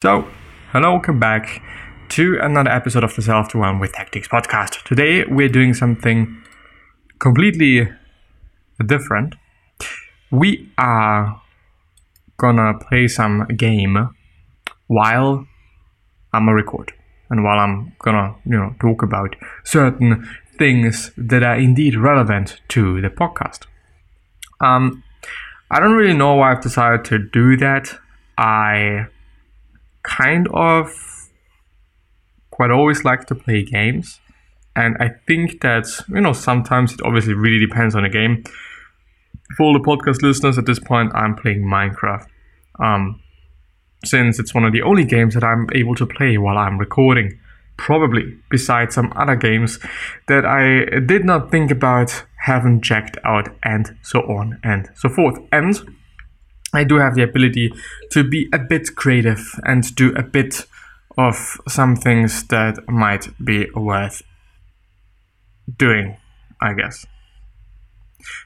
So, hello, welcome back to another episode of the Self to One with Tactics podcast. Today we're doing something completely different. We are gonna play some game while I'm a record and while I'm gonna, you know, talk about certain things that are indeed relevant to the podcast. Um, I don't really know why I've decided to do that. I kind of quite always like to play games. And I think that, you know, sometimes it obviously really depends on the game. For all the podcast listeners at this point, I'm playing Minecraft. Um, since it's one of the only games that I'm able to play while I'm recording. Probably, besides some other games that I did not think about, haven't checked out, and so on and so forth. And I do have the ability to be a bit creative and do a bit of some things that might be worth doing, I guess.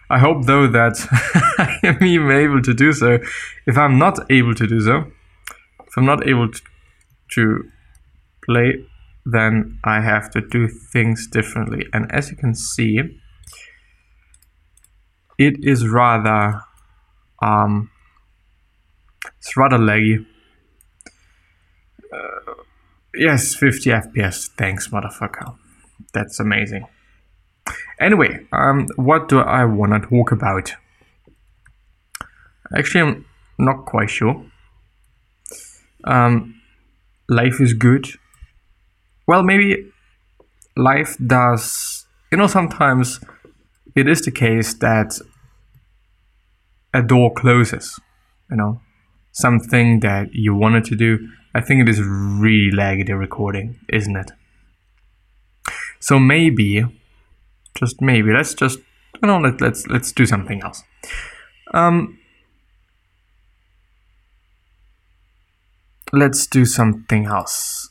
I hope though that I am even able to do so. If I'm not able to do so, if I'm not able to, play, then I have to do things differently. And as you can see, it is rather um, it's rather laggy. Uh, yes, 50 FPS. Thanks, motherfucker. That's amazing. Anyway, um, what do I want to talk about? Actually, I'm not quite sure. Um, life is good. Well, maybe life does. You know, sometimes it is the case that a door closes. You know, something that you wanted to do, I think it is really laggy the recording, isn't it? So maybe, just maybe, let's just you know let, let's let's do something else. Um, let's do something else.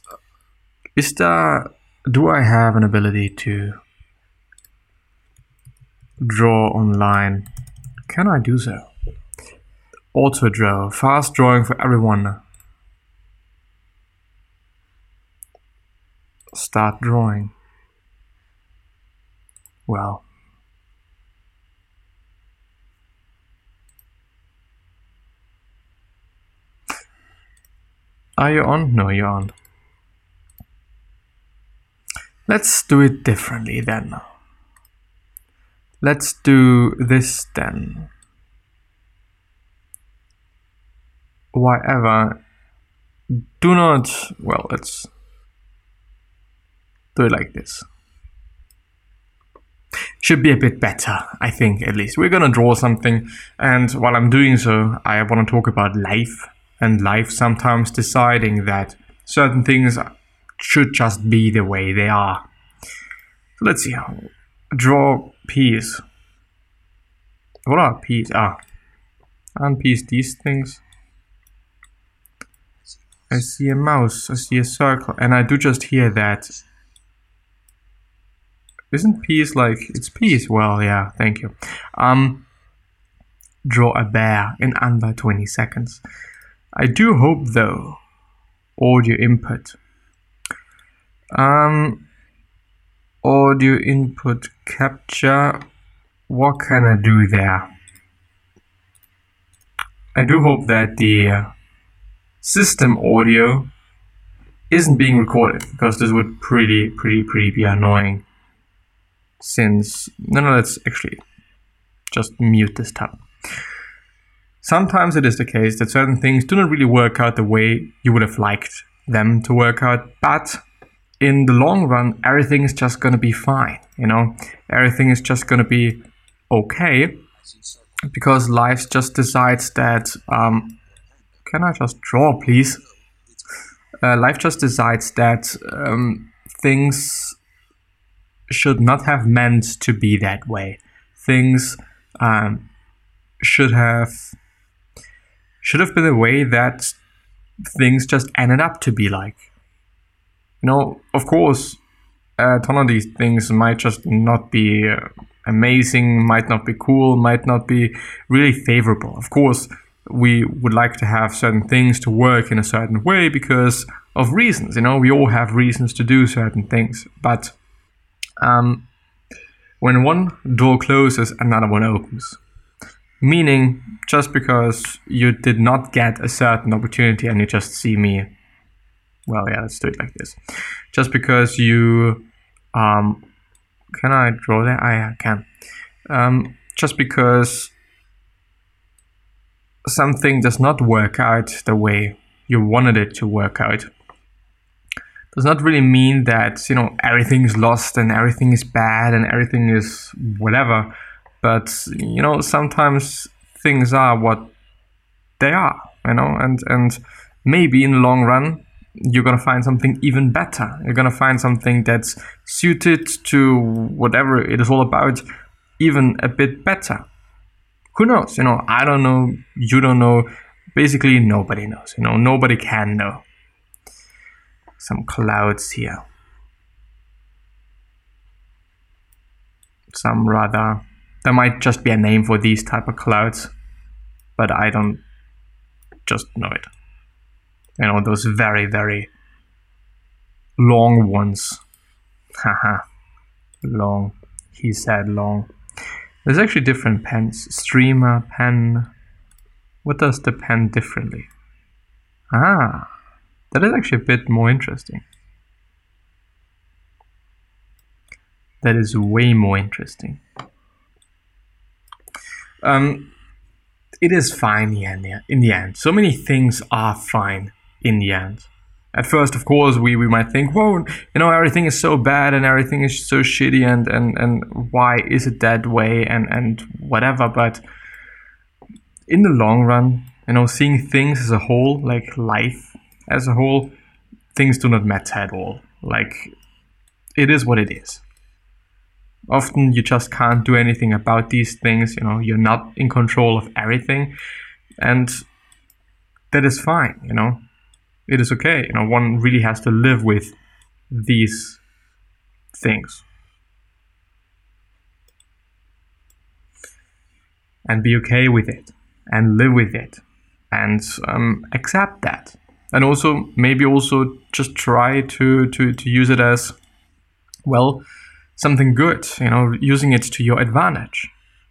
Is there? Do I have an ability to draw online? Can I do so? Auto draw, fast drawing for everyone. Start drawing. Well. Are you on? No, you're on. Let's do it differently then. Let's do this then. Whatever. Do not well let's do it like this. Should be a bit better i think at least. We're gonna draw something and while i'm doing so i want to talk about life and life sometimes deciding that certain things should just be the way they are. So let's see. How. draw peas. What are peas? Ah and peas these things I see a mouse, I see a circle, and I do just hear that. Isn't peace like, it's peace? Well, yeah, thank you. Um, draw a bear in under 20 seconds. I do hope though, audio input. Um, audio input capture. What can I do there? I do hope that the uh, system audio isn't being recorded because this would pretty, pretty, pretty be annoying. Since, no, no, let's actually just mute this tab. Sometimes it is the case that certain things do not really work out the way you would have liked them to work out, but in the long run, everything is just going to be fine, you know? Everything is just going to be okay because life just decides that um, can I just draw, please? Uh, life just decides that um, things should not have meant to be that way. Things um, should have should have been the way that things just ended up to be like. You know, of course, a ton of these things might just not be uh, amazing, might not be cool, might not be really favorable. Of course, we would like to have certain things to work in a certain way because of reasons. You know, we all have reasons to do certain things, but um, when one door closes, another one opens. Meaning, just because you did not get a certain opportunity and you just see me, well, yeah, let's do it like this. Just because you, um, can I draw that? I can. Um, just because something does not work out the way you wanted it to work out does not really mean that you know everything is lost and everything is bad and everything is whatever but you know sometimes things are what they are you know and and maybe in the long run you're going to find something even better. You're going to find something that's suited to whatever it is all about even a bit better who knows? You know, I don't know, you don't know. Basically, nobody knows. You know, nobody can know. Some clouds here. Some rather. There might just be a name for these type of clouds, but I don't just know it. You know, those very, very long ones. Haha. long. He said long. There's actually different pens. Streamer, pen. What does the pen differently? Ah, that is actually a bit more interesting. That is way more interesting. Um, it is fine in the, end, in the end. So many things are fine in the end at first, of course, we, we might think, whoa, you know, everything is so bad and everything is so shitty and, and, and why is it that way and, and whatever. But in the long run, you know, seeing things as a whole, like life as a whole, things do not matter at all. Like, it is what it is. Often you just can't do anything about these things, you know, you're not in control of everything. And that is fine, you know it is okay. You know, one really has to live with these things. And be okay with it and live with it and um, accept that. And also, maybe also just try to, to, to use it as, well, something good, you know, using it to your advantage.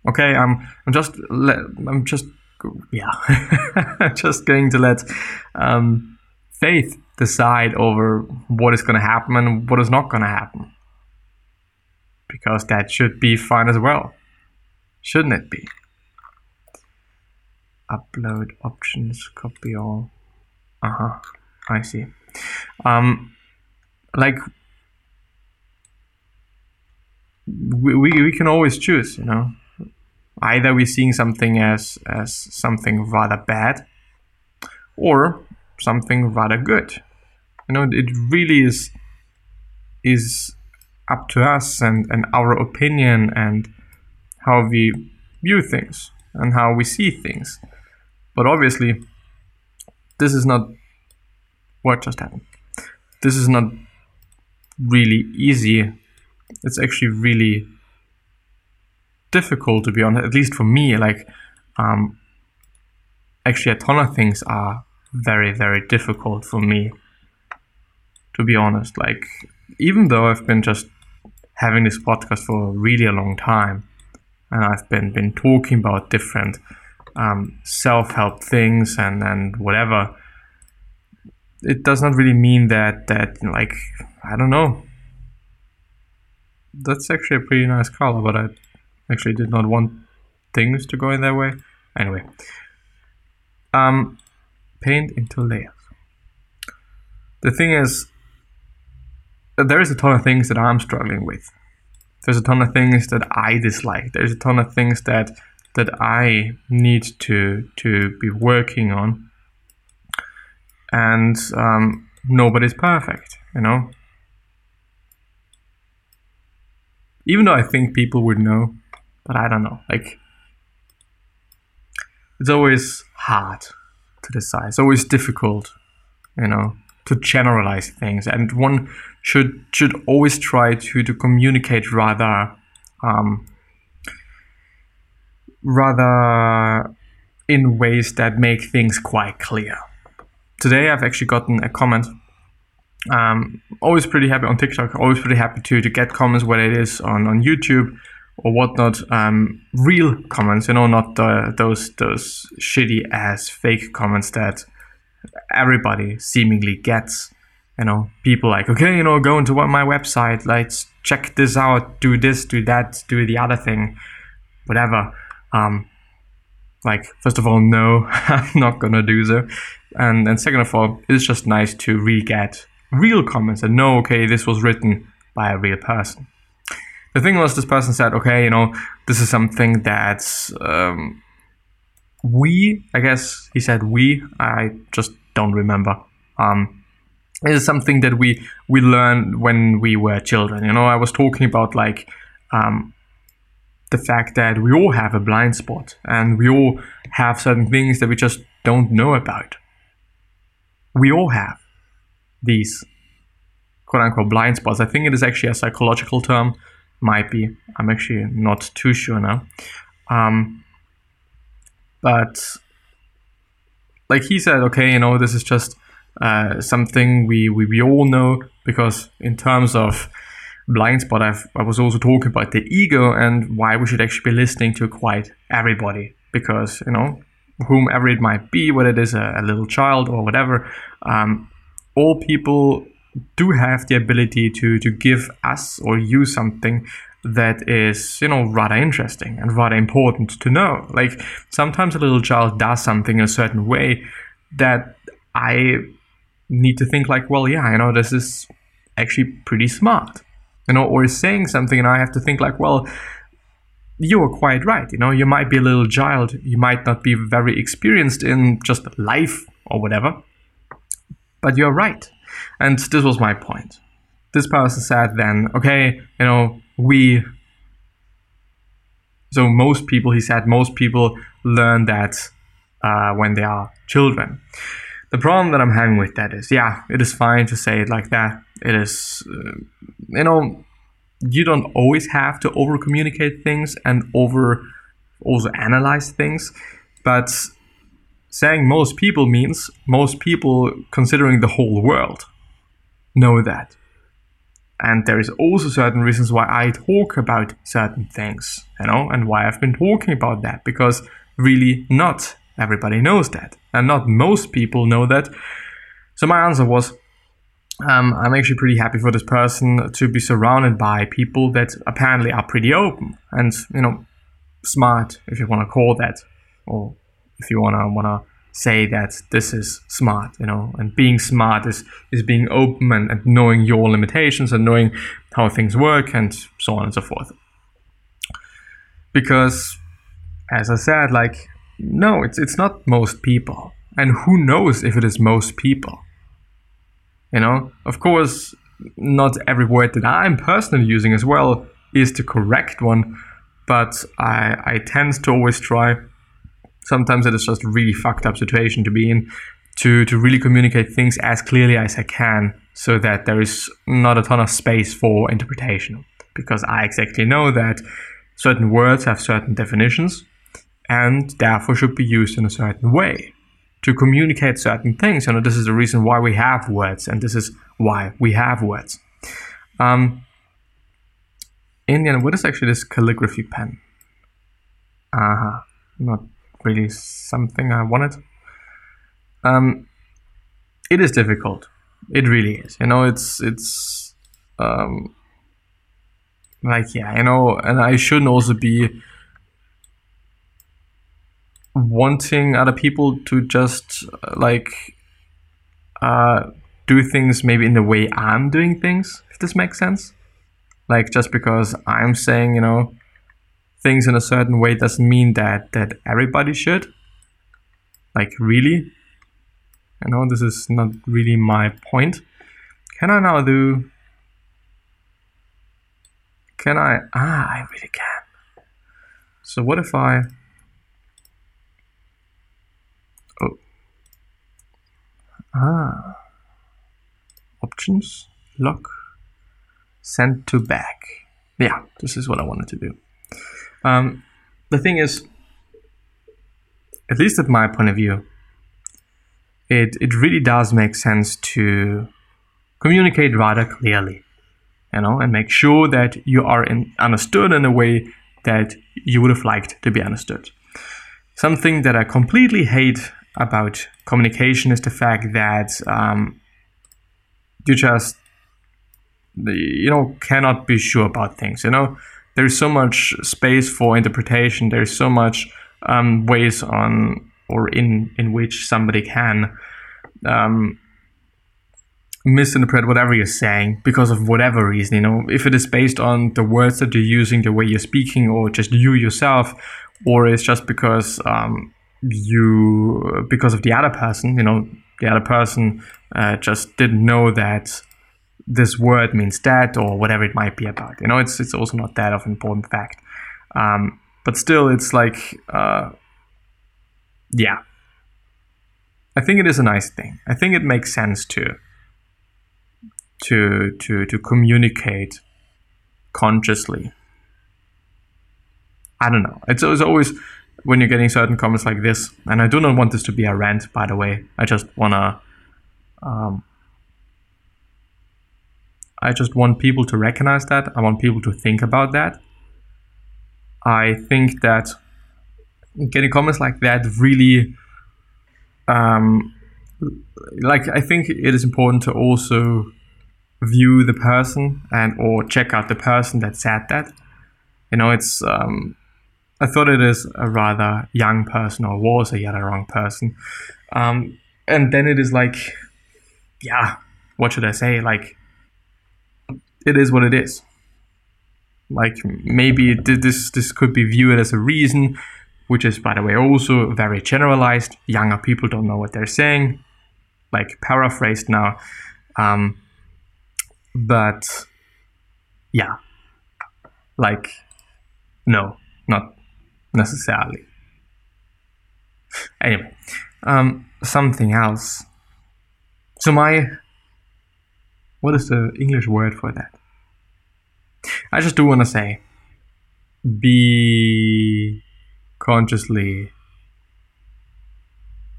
Okay, I'm, I'm just, I'm just, yeah, just going to let um, faith decide over what is going to happen and what is not going to happen. Because that should be fine as well. Shouldn't it be? Upload options, copy all. Uh huh. I see. Um, like we, we, we can always choose, you know. Either we're seeing something as as something rather bad, or something rather good. You know, it really is is up to us and, and our opinion and how we view things and how we see things. But obviously, this is not what just happened. This is not really easy. It's actually really difficult to be honest, at least for me. Like, um, actually, a ton of things are very, very difficult for me, to be honest. Like, even though I've been just having this podcast for really a long time, and I've been been talking about different um, self help things and and whatever, it does not really mean that that like I don't know. That's actually a pretty nice color, but I actually did not want things to go in that way. Anyway, um, paint into layers. The thing is, there is a ton of things that I'm struggling with. There's a ton of things that I dislike. There's a ton of things that that I need to to be working on. And um, nobody's perfect, you know. Even though I think people would know, but I don't know. Like, it's always hard to decide. It's always difficult, you know, to generalize things, and one should should always try to to communicate rather um, rather in ways that make things quite clear. Today, I've actually gotten a comment. Um, always pretty happy on TikTok. Always pretty happy to to get comments, whether it is on on YouTube or whatnot. Um, real comments, you know, not the, those those shitty ass fake comments that everybody seemingly gets. You know, people like, okay, you know, go into my website, let's check this out, do this, do that, do the other thing, whatever. Um, like, first of all, no, I'm not gonna do so. And and second of all, it's just nice to really get real comments and know, okay, this was written by a real person. The thing was, this person said, okay, you know, this is something that's um, we, I guess he said we, I just don't remember. Um, it is something that we we learned when we were children. You know, I was talking about like um, the fact that we all have a blind spot and we all have certain things that we just don't know about. We all have these quote unquote blind spots. I think it is actually a psychological term, might be. I'm actually not too sure now. Um, but like he said, okay, you know, this is just uh, something we, we, we all know because in terms of blind spot, I've, I was also talking about the ego and why we should actually be listening to quite everybody because you know whomever it might be, whether it is a, a little child or whatever, um, all people do have the ability to to give us or you something that is you know rather interesting and rather important to know like sometimes a little child does something in a certain way that i need to think like, well, yeah, you know, this is actually pretty smart, you know, or saying something, and I have to think like, well, you are quite right. You know, you might be a little child, you might not be very experienced in just life or whatever, but you're right. And this was my point. This person said then, okay, you know, we. So most people, he said, most people learn that uh, when they are children. The problem that I'm having with that is, yeah, it is fine to say it like that. It is, uh, you know, you don't always have to over communicate things and over also analyze things, but saying most people means most people considering the whole world know that. And there is also certain reasons why I talk about certain things, you know, and why I've been talking about that because really not everybody knows that, and not most people know that. So my answer was, um, I'm actually pretty happy for this person to be surrounded by people that apparently are pretty open and you know smart, if you want to call that, or if you wanna wanna say that this is smart, you know, and being smart is is being open and, and knowing your limitations and knowing how things work and so on and so forth. Because, as I said, like no, it's it's not most people. And who knows if it is most people? You know, of course, not every word that I'm personally using as well is the correct one, but I I tend to always try. Sometimes it is just a really fucked up situation to be in, to to really communicate things as clearly as I can, so that there is not a ton of space for interpretation. Because I exactly know that certain words have certain definitions, and therefore should be used in a certain way to communicate certain things. You know, this is the reason why we have words, and this is why we have words. Um, Indian, what is actually this calligraphy pen? Uh huh. Not really something I wanted. Um, it is difficult. It really is. You know, it's it's um, like yeah, you know, and I shouldn't also be wanting other people to just uh, like uh, do things maybe in the way I'm doing things, if this makes sense. Like just because I'm saying, you know, things in a certain way doesn't mean that that everybody should. Like really? You know, this is not really my point. Can I now do can I ah I really can. So what if I Oh. Ah. Options, lock, send to back. Yeah, this is what I wanted to do. Um, the thing is, at least at my point of view, it, it really does make sense to communicate rather clearly, you know, and make sure that you are in, understood in a way that you would have liked to be understood. Something that I completely hate about communication is the fact that um, you just you know cannot be sure about things. You know, there's so much space for interpretation. There's so much um, ways on or in in which somebody can um, misinterpret whatever you're saying because of whatever reason. You know, if it is based on the words that you're using, the way you're speaking, or just you yourself, or it's just because um, you because of the other person. You know, the other person uh, just didn't know that this word means that or whatever it might be about. You know, it's it's also not that of an important fact. Um, but still, it's like, uh, yeah. I think it is a nice thing. I think it makes sense to to to to communicate consciously. I don't know. It's, it's always when you're getting certain comments like this, and I do not want this to be a rant, by the way. I just wanna, um, I just want people to recognize that. I want people to think about that. I think that getting comments like that really, um, like I think it is important to also view the person and or check out the person that said that. You know, it's um, I thought it is a rather young person or was a rather young person. Um, and then it is like, yeah, what should I say? Like, it is what it is. Like maybe this this could be viewed as a reason, which is by the way also very generalized. Younger people don't know what they're saying, like paraphrased now. Um, but yeah, like no, not necessarily. Anyway, um, something else. So my, what is the English word for that? I just do want to say, be consciously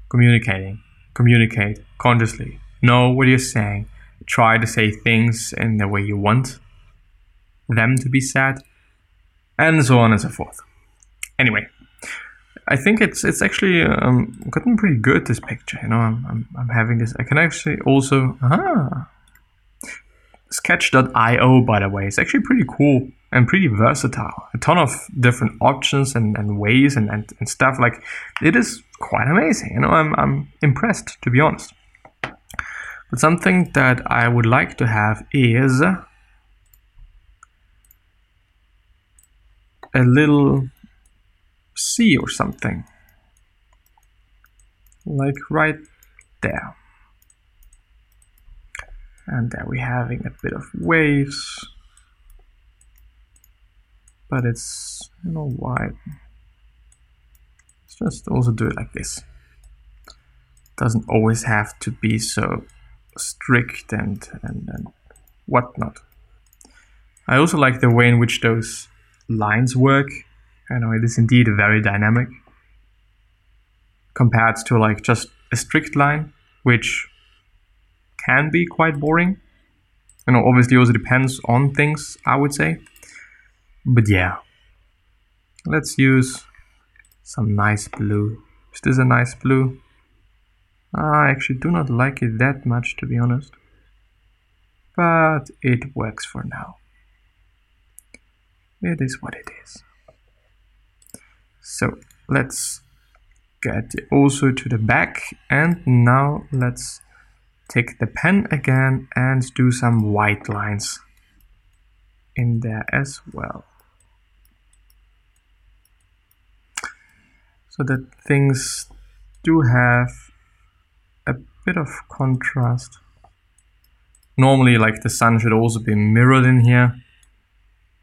communicating, communicate consciously, know what you're saying, try to say things in the way you want them to be said, and so on and so forth. Anyway, I think it's it's actually um, gotten pretty good. This picture, you know, I'm, I'm, I'm having this. I can actually also ah, Sketch.io, by the way, is actually pretty cool and pretty versatile. A ton of different options and, and ways and, and, and stuff. Like it is quite amazing. You know, I'm I'm impressed to be honest. But something that I would like to have is a little sea or something. Like right there. And there we're having a bit of waves. But it's, you know, why. Let's just also do it like this. Doesn't always have to be so strict and, and, and whatnot. I also like the way in which those lines work. I know it is indeed very dynamic compared to like just a strict line, which can be quite boring. You know, obviously also depends on things, I would say. But yeah. Let's use some nice blue. Is this a nice blue? I actually do not like it that much, to be honest. But it works for now. It is what it is. So let's get also to the back and now let's take the pen again and do some white lines in there as well. So that things do have a bit of contrast. Normally like the sun should also be mirrored in here,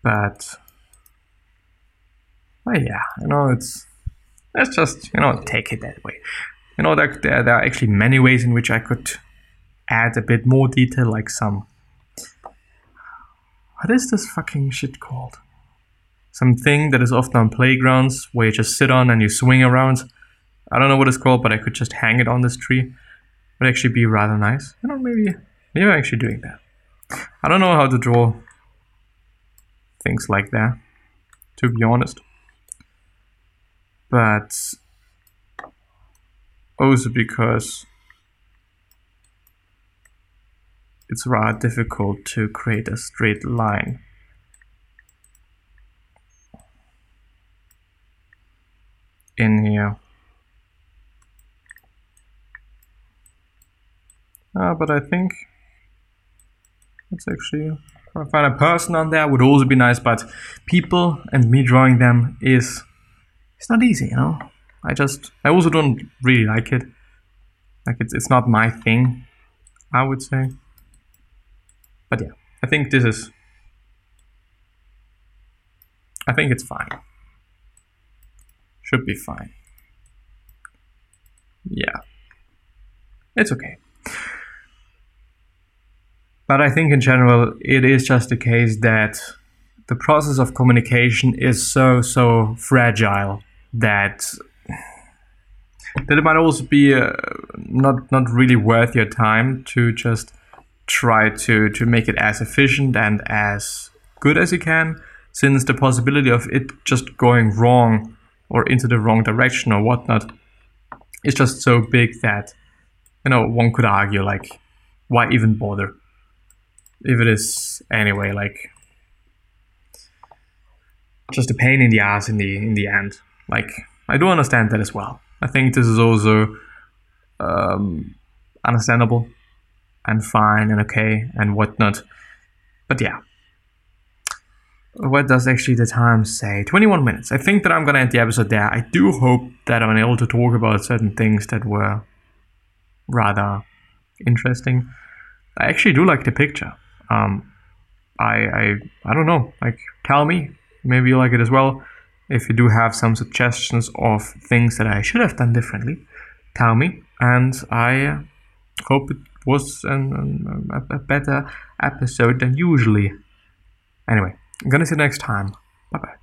but oh yeah, you know, it's let's just you know take it that way. You know, there, there, there are actually many ways in which I could add a bit more detail, like some. What is this fucking shit called? Something that is often on playgrounds where you just sit on and you swing around. I don't know what it's called, but I could just hang it on this tree. Would actually be rather nice. You know, maybe maybe I'm actually doing that. I don't know how to draw things like that, to be honest. But also because it's rather difficult to create a straight line. in here. Uh, but I think it's actually if I find a person on there would also be nice, but people and me drawing them is it's not easy, you know. I just I also don't really like it. Like it's it's not my thing, I would say. But yeah, I think this is I think it's fine. Should be fine. Yeah. It's okay. But I think in general, it is just the case that the process of communication is so, so fragile that that it might also be uh, not not really worth your time to just try to to make it as efficient and as good as you can since the possibility of it just going wrong or into the wrong direction or whatnot is just so big that you know one could argue like why even bother? If it is anyway like just a pain in the ass in the in the end. Like i do understand that as well. I think this is also um, understandable and fine and okay and whatnot but yeah what does actually the time say 21 minutes i think that i'm gonna end the episode there i do hope that i'm able to talk about certain things that were rather interesting i actually do like the picture um, I, I I don't know. Like, tell me. Maybe you like it as well. If you do have some suggestions of things that I should have done differently, tell me. And I hope it was an, an, a better episode than usually. Anyway, I'm gonna see you next time. Bye bye.